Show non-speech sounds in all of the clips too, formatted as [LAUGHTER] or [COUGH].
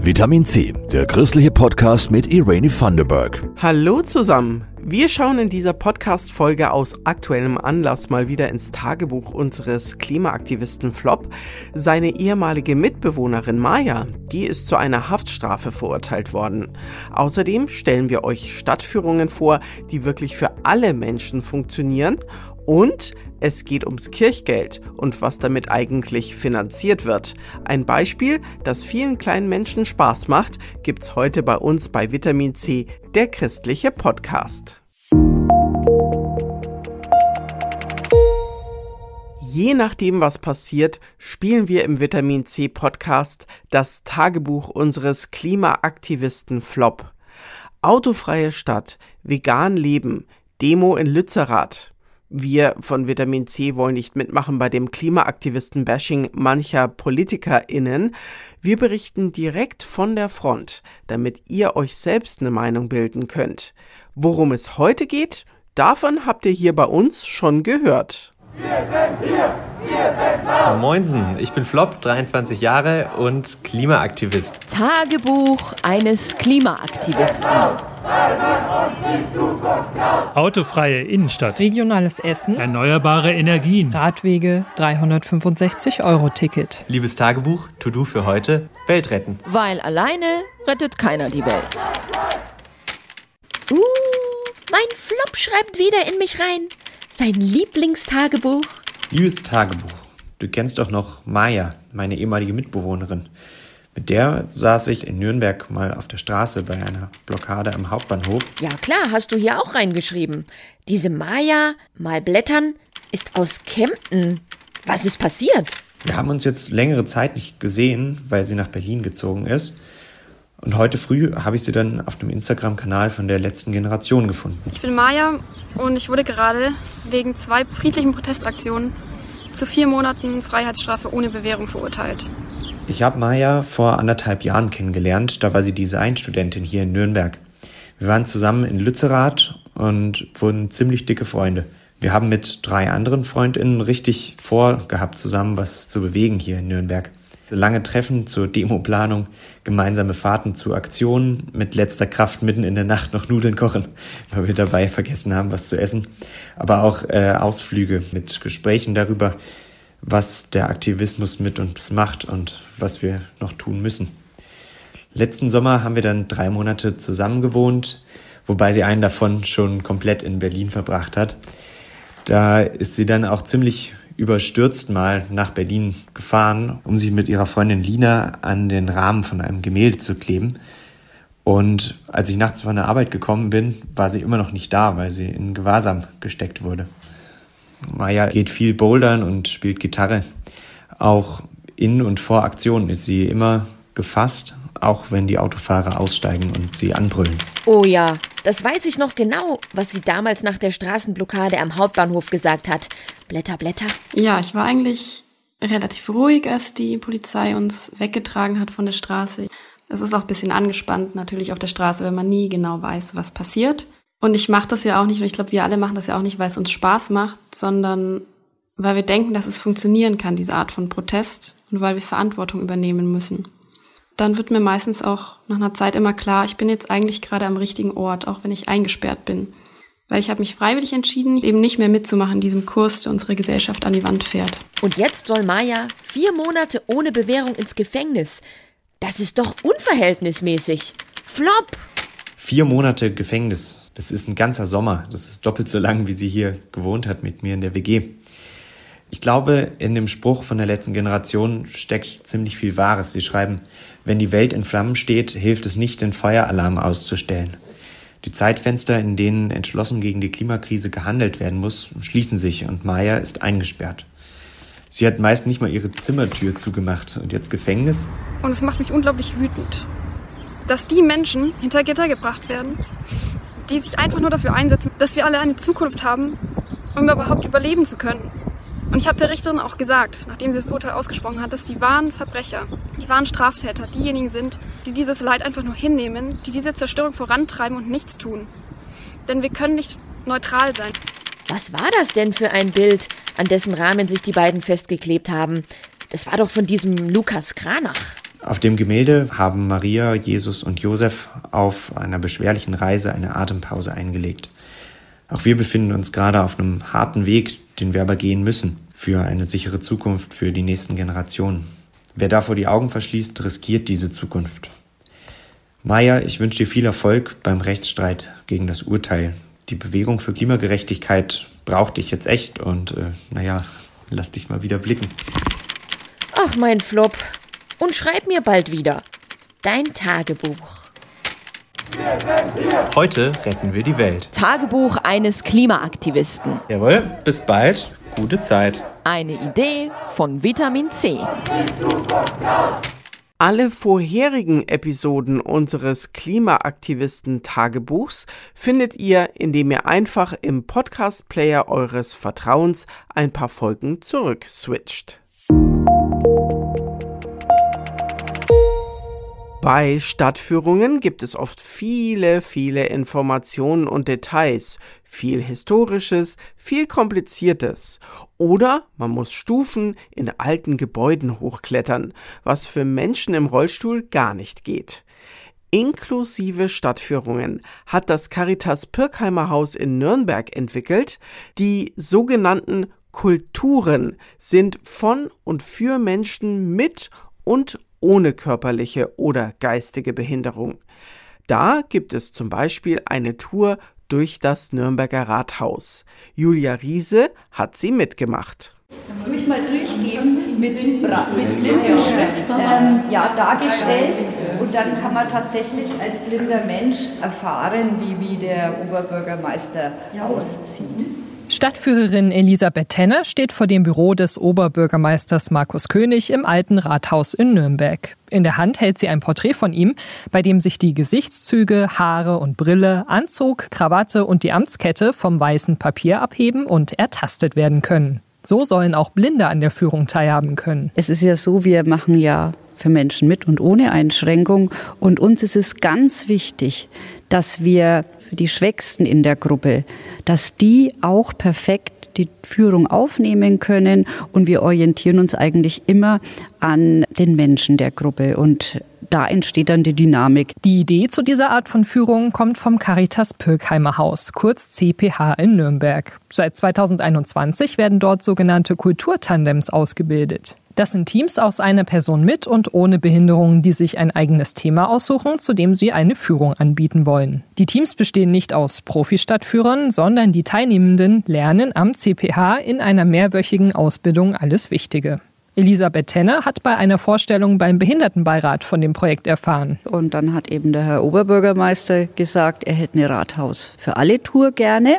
Vitamin C, der christliche Podcast mit Irene Thunderberg. Hallo zusammen. Wir schauen in dieser Podcast-Folge aus aktuellem Anlass mal wieder ins Tagebuch unseres Klimaaktivisten Flop. Seine ehemalige Mitbewohnerin Maya, die ist zu einer Haftstrafe verurteilt worden. Außerdem stellen wir euch Stadtführungen vor, die wirklich für alle Menschen funktionieren und es geht ums Kirchgeld und was damit eigentlich finanziert wird. Ein Beispiel, das vielen kleinen Menschen Spaß macht, gibt's heute bei uns bei Vitamin C, der christliche Podcast. Je nachdem, was passiert, spielen wir im Vitamin C Podcast das Tagebuch unseres Klimaaktivisten Flop. Autofreie Stadt, vegan leben, Demo in Lützerath. Wir von Vitamin C wollen nicht mitmachen bei dem Klimaaktivisten-Bashing mancher PolitikerInnen. Wir berichten direkt von der Front, damit ihr euch selbst eine Meinung bilden könnt. Worum es heute geht, davon habt ihr hier bei uns schon gehört. Wir sind hier, wir sind laut. Moinsen, ich bin Flop, 23 Jahre und Klimaaktivist. Tagebuch eines Klimaaktivisten. Autofreie Innenstadt. Regionales Essen. Erneuerbare Energien. Radwege 365 Euro Ticket. Liebes Tagebuch, To-Do für heute, Welt retten. Weil alleine rettet keiner die Welt. Uh, mein Flop schreibt wieder in mich rein. Sein Lieblingstagebuch. Liebes Tagebuch, du kennst doch noch Maya, meine ehemalige Mitbewohnerin. Mit der saß ich in Nürnberg mal auf der Straße bei einer Blockade am Hauptbahnhof. Ja klar, hast du hier auch reingeschrieben. Diese Maya, mal blättern, ist aus Kempten. Was ist passiert? Wir haben uns jetzt längere Zeit nicht gesehen, weil sie nach Berlin gezogen ist. Und heute früh habe ich sie dann auf dem Instagram-Kanal von der letzten Generation gefunden. Ich bin Maja und ich wurde gerade wegen zwei friedlichen Protestaktionen zu vier Monaten Freiheitsstrafe ohne Bewährung verurteilt. Ich habe Maja vor anderthalb Jahren kennengelernt. Da war sie Designstudentin hier in Nürnberg. Wir waren zusammen in Lützerath und wurden ziemlich dicke Freunde. Wir haben mit drei anderen Freundinnen richtig vorgehabt, zusammen was zu bewegen hier in Nürnberg. Lange Treffen zur Demoplanung, gemeinsame Fahrten zu Aktionen, mit letzter Kraft mitten in der Nacht noch Nudeln kochen, [LAUGHS] weil wir dabei vergessen haben, was zu essen. Aber auch äh, Ausflüge mit Gesprächen darüber, was der Aktivismus mit uns macht und was wir noch tun müssen. Letzten Sommer haben wir dann drei Monate zusammen gewohnt, wobei sie einen davon schon komplett in Berlin verbracht hat. Da ist sie dann auch ziemlich überstürzt mal nach Berlin gefahren, um sich mit ihrer Freundin Lina an den Rahmen von einem Gemälde zu kleben. Und als ich nachts von der Arbeit gekommen bin, war sie immer noch nicht da, weil sie in Gewahrsam gesteckt wurde. Maya geht viel bouldern und spielt Gitarre. Auch in und vor Aktionen ist sie immer gefasst, auch wenn die Autofahrer aussteigen und sie anbrüllen. Oh ja, das weiß ich noch genau, was sie damals nach der Straßenblockade am Hauptbahnhof gesagt hat. Blätter, Blätter. Ja, ich war eigentlich relativ ruhig, als die Polizei uns weggetragen hat von der Straße. Es ist auch ein bisschen angespannt natürlich auf der Straße, wenn man nie genau weiß, was passiert. Und ich mache das ja auch nicht, und ich glaube, wir alle machen das ja auch nicht, weil es uns Spaß macht, sondern weil wir denken, dass es funktionieren kann, diese Art von Protest, und weil wir Verantwortung übernehmen müssen. Dann wird mir meistens auch nach einer Zeit immer klar, ich bin jetzt eigentlich gerade am richtigen Ort, auch wenn ich eingesperrt bin. Weil ich habe mich freiwillig entschieden, eben nicht mehr mitzumachen in diesem Kurs, der unsere Gesellschaft an die Wand fährt. Und jetzt soll Maya vier Monate ohne Bewährung ins Gefängnis. Das ist doch unverhältnismäßig. Flop! Vier Monate Gefängnis. Das ist ein ganzer Sommer. Das ist doppelt so lang, wie sie hier gewohnt hat mit mir in der WG. Ich glaube, in dem Spruch von der letzten Generation steckt ziemlich viel Wahres. Sie schreiben, wenn die Welt in Flammen steht, hilft es nicht, den Feueralarm auszustellen. Die Zeitfenster, in denen entschlossen gegen die Klimakrise gehandelt werden muss, schließen sich und Maya ist eingesperrt. Sie hat meist nicht mal ihre Zimmertür zugemacht und jetzt Gefängnis. Und es macht mich unglaublich wütend, dass die Menschen hinter Gitter gebracht werden, die sich einfach nur dafür einsetzen, dass wir alle eine Zukunft haben, um überhaupt überleben zu können. Und ich habe der Richterin auch gesagt, nachdem sie das Urteil ausgesprochen hat, dass die wahren Verbrecher, die wahren Straftäter diejenigen sind, die dieses Leid einfach nur hinnehmen, die diese Zerstörung vorantreiben und nichts tun. Denn wir können nicht neutral sein. Was war das denn für ein Bild, an dessen Rahmen sich die beiden festgeklebt haben? Das war doch von diesem Lukas Kranach. Auf dem Gemälde haben Maria, Jesus und Josef auf einer beschwerlichen Reise eine Atempause eingelegt. Auch wir befinden uns gerade auf einem harten Weg, den wir aber gehen müssen für eine sichere Zukunft für die nächsten Generationen. Wer davor die Augen verschließt, riskiert diese Zukunft. Maya, ich wünsche dir viel Erfolg beim Rechtsstreit gegen das Urteil. Die Bewegung für Klimagerechtigkeit braucht dich jetzt echt und äh, naja, lass dich mal wieder blicken. Ach, mein Flop. Und schreib mir bald wieder. Dein Tagebuch. Heute retten wir die Welt. Tagebuch eines Klimaaktivisten. Jawohl, bis bald. Gute Zeit. Eine Idee von Vitamin C. Alle vorherigen Episoden unseres Klimaaktivisten-Tagebuchs findet ihr, indem ihr einfach im Podcast-Player eures Vertrauens ein paar Folgen zurück Bei Stadtführungen gibt es oft viele, viele Informationen und Details, viel Historisches, viel Kompliziertes. Oder man muss Stufen in alten Gebäuden hochklettern, was für Menschen im Rollstuhl gar nicht geht. Inklusive Stadtführungen hat das Caritas Pirkheimer Haus in Nürnberg entwickelt. Die sogenannten Kulturen sind von und für Menschen mit und ohne körperliche oder geistige Behinderung. Da gibt es zum Beispiel eine Tour durch das Nürnberger Rathaus. Julia Riese hat sie mitgemacht. Dann ich mal durchgeben mit, mit Blindenschrift ähm, ja, dargestellt und dann kann man tatsächlich als blinder Mensch erfahren, wie, wie der Oberbürgermeister aussieht. Stadtführerin Elisabeth Tenner steht vor dem Büro des Oberbürgermeisters Markus König im Alten Rathaus in Nürnberg. In der Hand hält sie ein Porträt von ihm, bei dem sich die Gesichtszüge, Haare und Brille, Anzug, Krawatte und die Amtskette vom weißen Papier abheben und ertastet werden können. So sollen auch Blinde an der Führung teilhaben können. Es ist ja so, wir machen ja für Menschen mit und ohne Einschränkung. Und uns ist es ganz wichtig, dass wir für die Schwächsten in der Gruppe, dass die auch perfekt die Führung aufnehmen können. Und wir orientieren uns eigentlich immer an den Menschen der Gruppe. Und da entsteht dann die Dynamik. Die Idee zu dieser Art von Führung kommt vom Caritas Pirkheimer Haus, kurz CPH in Nürnberg. Seit 2021 werden dort sogenannte Kulturtandems ausgebildet. Das sind Teams aus einer Person mit und ohne Behinderung, die sich ein eigenes Thema aussuchen, zu dem sie eine Führung anbieten wollen. Die Teams bestehen nicht aus Profi-Stadtführern, sondern die Teilnehmenden lernen am CPH in einer mehrwöchigen Ausbildung alles Wichtige. Elisabeth Tenner hat bei einer Vorstellung beim Behindertenbeirat von dem Projekt erfahren. Und dann hat eben der Herr Oberbürgermeister gesagt, er hätte eine Rathaus für alle Tour gerne.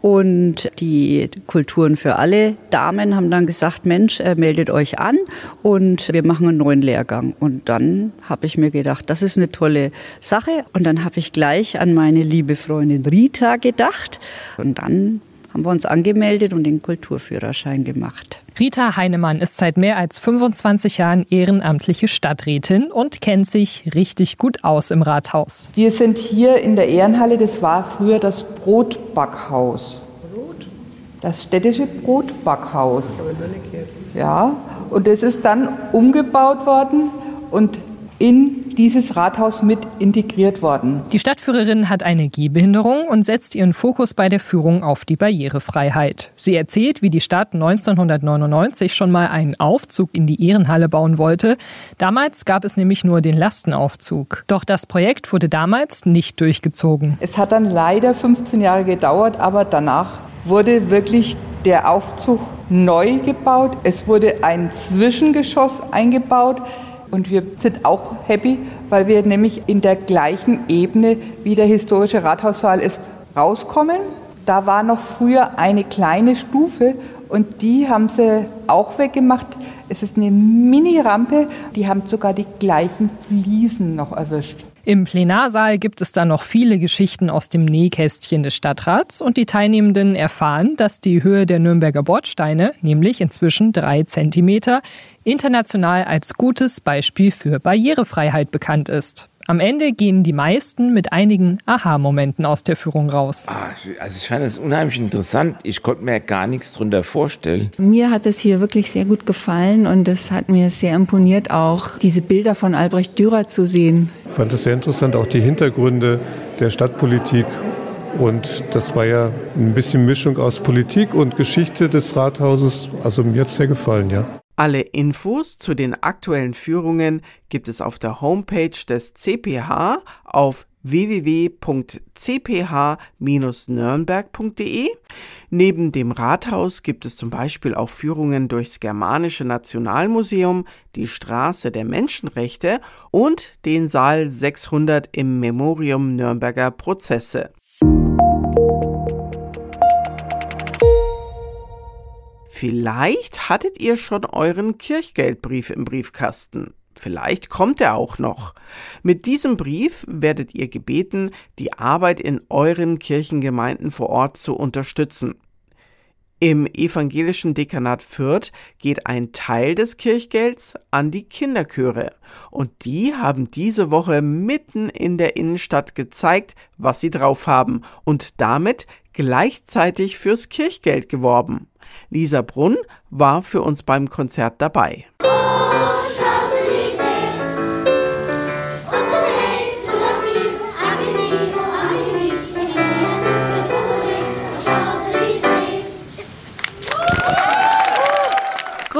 Und die Kulturen für alle Damen haben dann gesagt, Mensch, äh, meldet euch an und wir machen einen neuen Lehrgang. Und dann habe ich mir gedacht, das ist eine tolle Sache. Und dann habe ich gleich an meine liebe Freundin Rita gedacht. Und dann haben wir uns angemeldet und den Kulturführerschein gemacht. Rita Heinemann ist seit mehr als 25 Jahren ehrenamtliche Stadträtin und kennt sich richtig gut aus im Rathaus. Wir sind hier in der Ehrenhalle, das war früher das Brotbackhaus. Das städtische Brotbackhaus. Ja, und das ist dann umgebaut worden und in dieses Rathaus mit integriert worden. Die Stadtführerin hat eine Gehbehinderung und setzt ihren Fokus bei der Führung auf die Barrierefreiheit. Sie erzählt, wie die Stadt 1999 schon mal einen Aufzug in die Ehrenhalle bauen wollte. Damals gab es nämlich nur den Lastenaufzug. Doch das Projekt wurde damals nicht durchgezogen. Es hat dann leider 15 Jahre gedauert, aber danach wurde wirklich der Aufzug neu gebaut. Es wurde ein Zwischengeschoss eingebaut. Und wir sind auch happy, weil wir nämlich in der gleichen Ebene, wie der historische Rathaussaal ist, rauskommen. Da war noch früher eine kleine Stufe und die haben sie auch weggemacht. Es ist eine Mini-Rampe, die haben sogar die gleichen Fliesen noch erwischt. Im Plenarsaal gibt es dann noch viele Geschichten aus dem Nähkästchen des Stadtrats und die Teilnehmenden erfahren, dass die Höhe der Nürnberger Bordsteine, nämlich inzwischen drei Zentimeter, international als gutes Beispiel für Barrierefreiheit bekannt ist. Am Ende gehen die meisten mit einigen Aha-Momenten aus der Führung raus. Ah, also ich fand es unheimlich interessant. Ich konnte mir gar nichts drunter vorstellen. Mir hat es hier wirklich sehr gut gefallen und es hat mir sehr imponiert, auch diese Bilder von Albrecht Dürer zu sehen. Ich fand es sehr interessant, auch die Hintergründe der Stadtpolitik und das war ja ein bisschen Mischung aus Politik und Geschichte des Rathauses. Also mir hat es sehr gefallen, ja. Alle Infos zu den aktuellen Führungen gibt es auf der Homepage des CPH auf www.cph-nürnberg.de. Neben dem Rathaus gibt es zum Beispiel auch Führungen durchs Germanische Nationalmuseum, die Straße der Menschenrechte und den Saal 600 im Memorium Nürnberger Prozesse. Vielleicht hattet ihr schon euren Kirchgeldbrief im Briefkasten. Vielleicht kommt er auch noch. Mit diesem Brief werdet ihr gebeten, die Arbeit in euren Kirchengemeinden vor Ort zu unterstützen. Im evangelischen Dekanat Fürth geht ein Teil des Kirchgelds an die Kinderchöre und die haben diese Woche mitten in der Innenstadt gezeigt, was sie drauf haben und damit gleichzeitig fürs Kirchgeld geworben. Lisa Brunn war für uns beim Konzert dabei.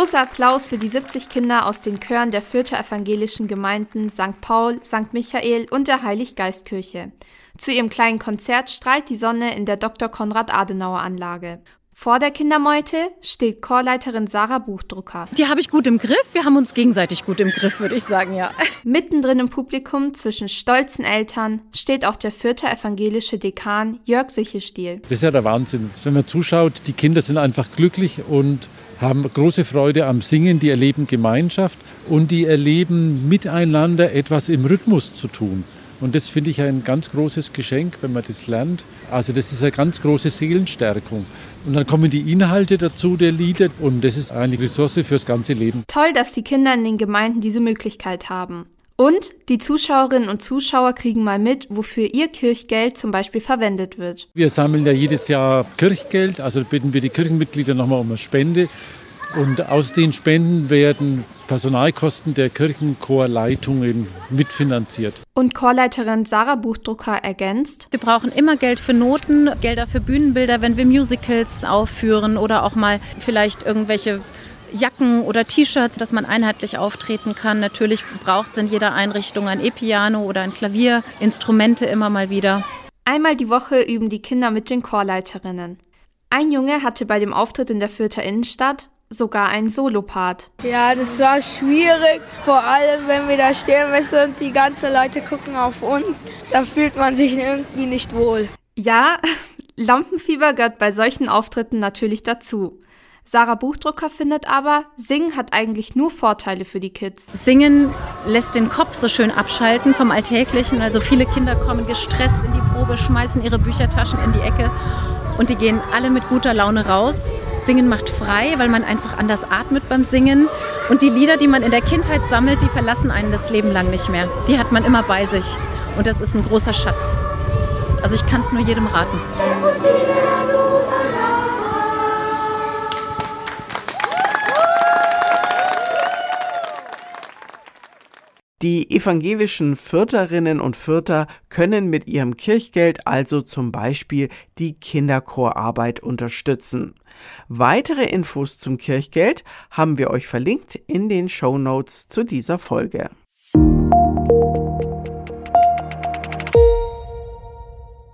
Großer Applaus für die 70 Kinder aus den Chören der Fürther evangelischen Gemeinden St. Paul, St. Michael und der Heiliggeistkirche. Zu ihrem kleinen Konzert strahlt die Sonne in der Dr. Konrad Adenauer Anlage. Vor der Kindermeute steht Chorleiterin Sarah Buchdrucker. Die habe ich gut im Griff. Wir haben uns gegenseitig gut im Griff, würde ich sagen, ja. [LAUGHS] Mittendrin im Publikum zwischen stolzen Eltern steht auch der vierte evangelische Dekan Jörg Sichelstiel. Das ist ja der Wahnsinn. Wenn man zuschaut, die Kinder sind einfach glücklich und haben große Freude am Singen, die erleben Gemeinschaft und die erleben miteinander etwas im Rhythmus zu tun. Und das finde ich ein ganz großes Geschenk, wenn man das lernt. Also das ist eine ganz große Seelenstärkung. Und dann kommen die Inhalte dazu der Lieder und das ist eine Ressource fürs ganze Leben. Toll, dass die Kinder in den Gemeinden diese Möglichkeit haben. Und die Zuschauerinnen und Zuschauer kriegen mal mit, wofür ihr Kirchgeld zum Beispiel verwendet wird. Wir sammeln ja jedes Jahr Kirchgeld, also bitten wir die Kirchenmitglieder nochmal um eine Spende. Und aus den Spenden werden Personalkosten der Kirchenchorleitungen mitfinanziert. Und Chorleiterin Sarah Buchdrucker ergänzt. Wir brauchen immer Geld für Noten, Gelder für Bühnenbilder, wenn wir Musicals aufführen oder auch mal vielleicht irgendwelche Jacken oder T-Shirts, dass man einheitlich auftreten kann. Natürlich braucht es in jeder Einrichtung ein E-Piano oder ein Klavier, Instrumente immer mal wieder. Einmal die Woche üben die Kinder mit den Chorleiterinnen. Ein Junge hatte bei dem Auftritt in der Fürther Innenstadt sogar ein Solopart. Ja, das war schwierig, vor allem wenn wir da stehen müssen und die ganzen Leute gucken auf uns. Da fühlt man sich irgendwie nicht wohl. Ja, [LAUGHS] Lampenfieber gehört bei solchen Auftritten natürlich dazu. Sarah Buchdrucker findet aber, Singen hat eigentlich nur Vorteile für die Kids. Singen lässt den Kopf so schön abschalten vom Alltäglichen. Also viele Kinder kommen gestresst in die Probe, schmeißen ihre Büchertaschen in die Ecke und die gehen alle mit guter Laune raus. Singen macht frei, weil man einfach anders atmet beim Singen. Und die Lieder, die man in der Kindheit sammelt, die verlassen einen das Leben lang nicht mehr. Die hat man immer bei sich. Und das ist ein großer Schatz. Also ich kann es nur jedem raten. Die evangelischen Vierterinnen und Vierter können mit ihrem Kirchgeld also zum Beispiel die Kinderchorarbeit unterstützen. Weitere Infos zum Kirchgeld haben wir euch verlinkt in den Show Notes zu dieser Folge.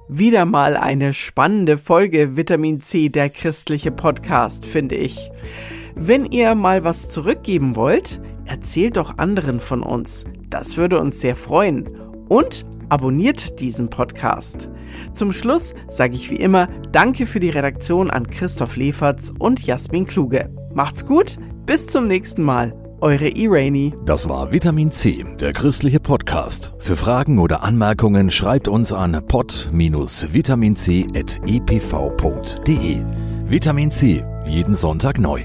Wieder mal eine spannende Folge Vitamin C, der christliche Podcast, finde ich. Wenn ihr mal was zurückgeben wollt, erzählt doch anderen von uns. Das würde uns sehr freuen. Und abonniert diesen Podcast. Zum Schluss sage ich wie immer Danke für die Redaktion an Christoph Leferz und Jasmin Kluge. Macht's gut, bis zum nächsten Mal. Eure Irani. Das war Vitamin C, der christliche Podcast. Für Fragen oder Anmerkungen schreibt uns an pod-vitaminc.epv.de. Vitamin C, jeden Sonntag neu.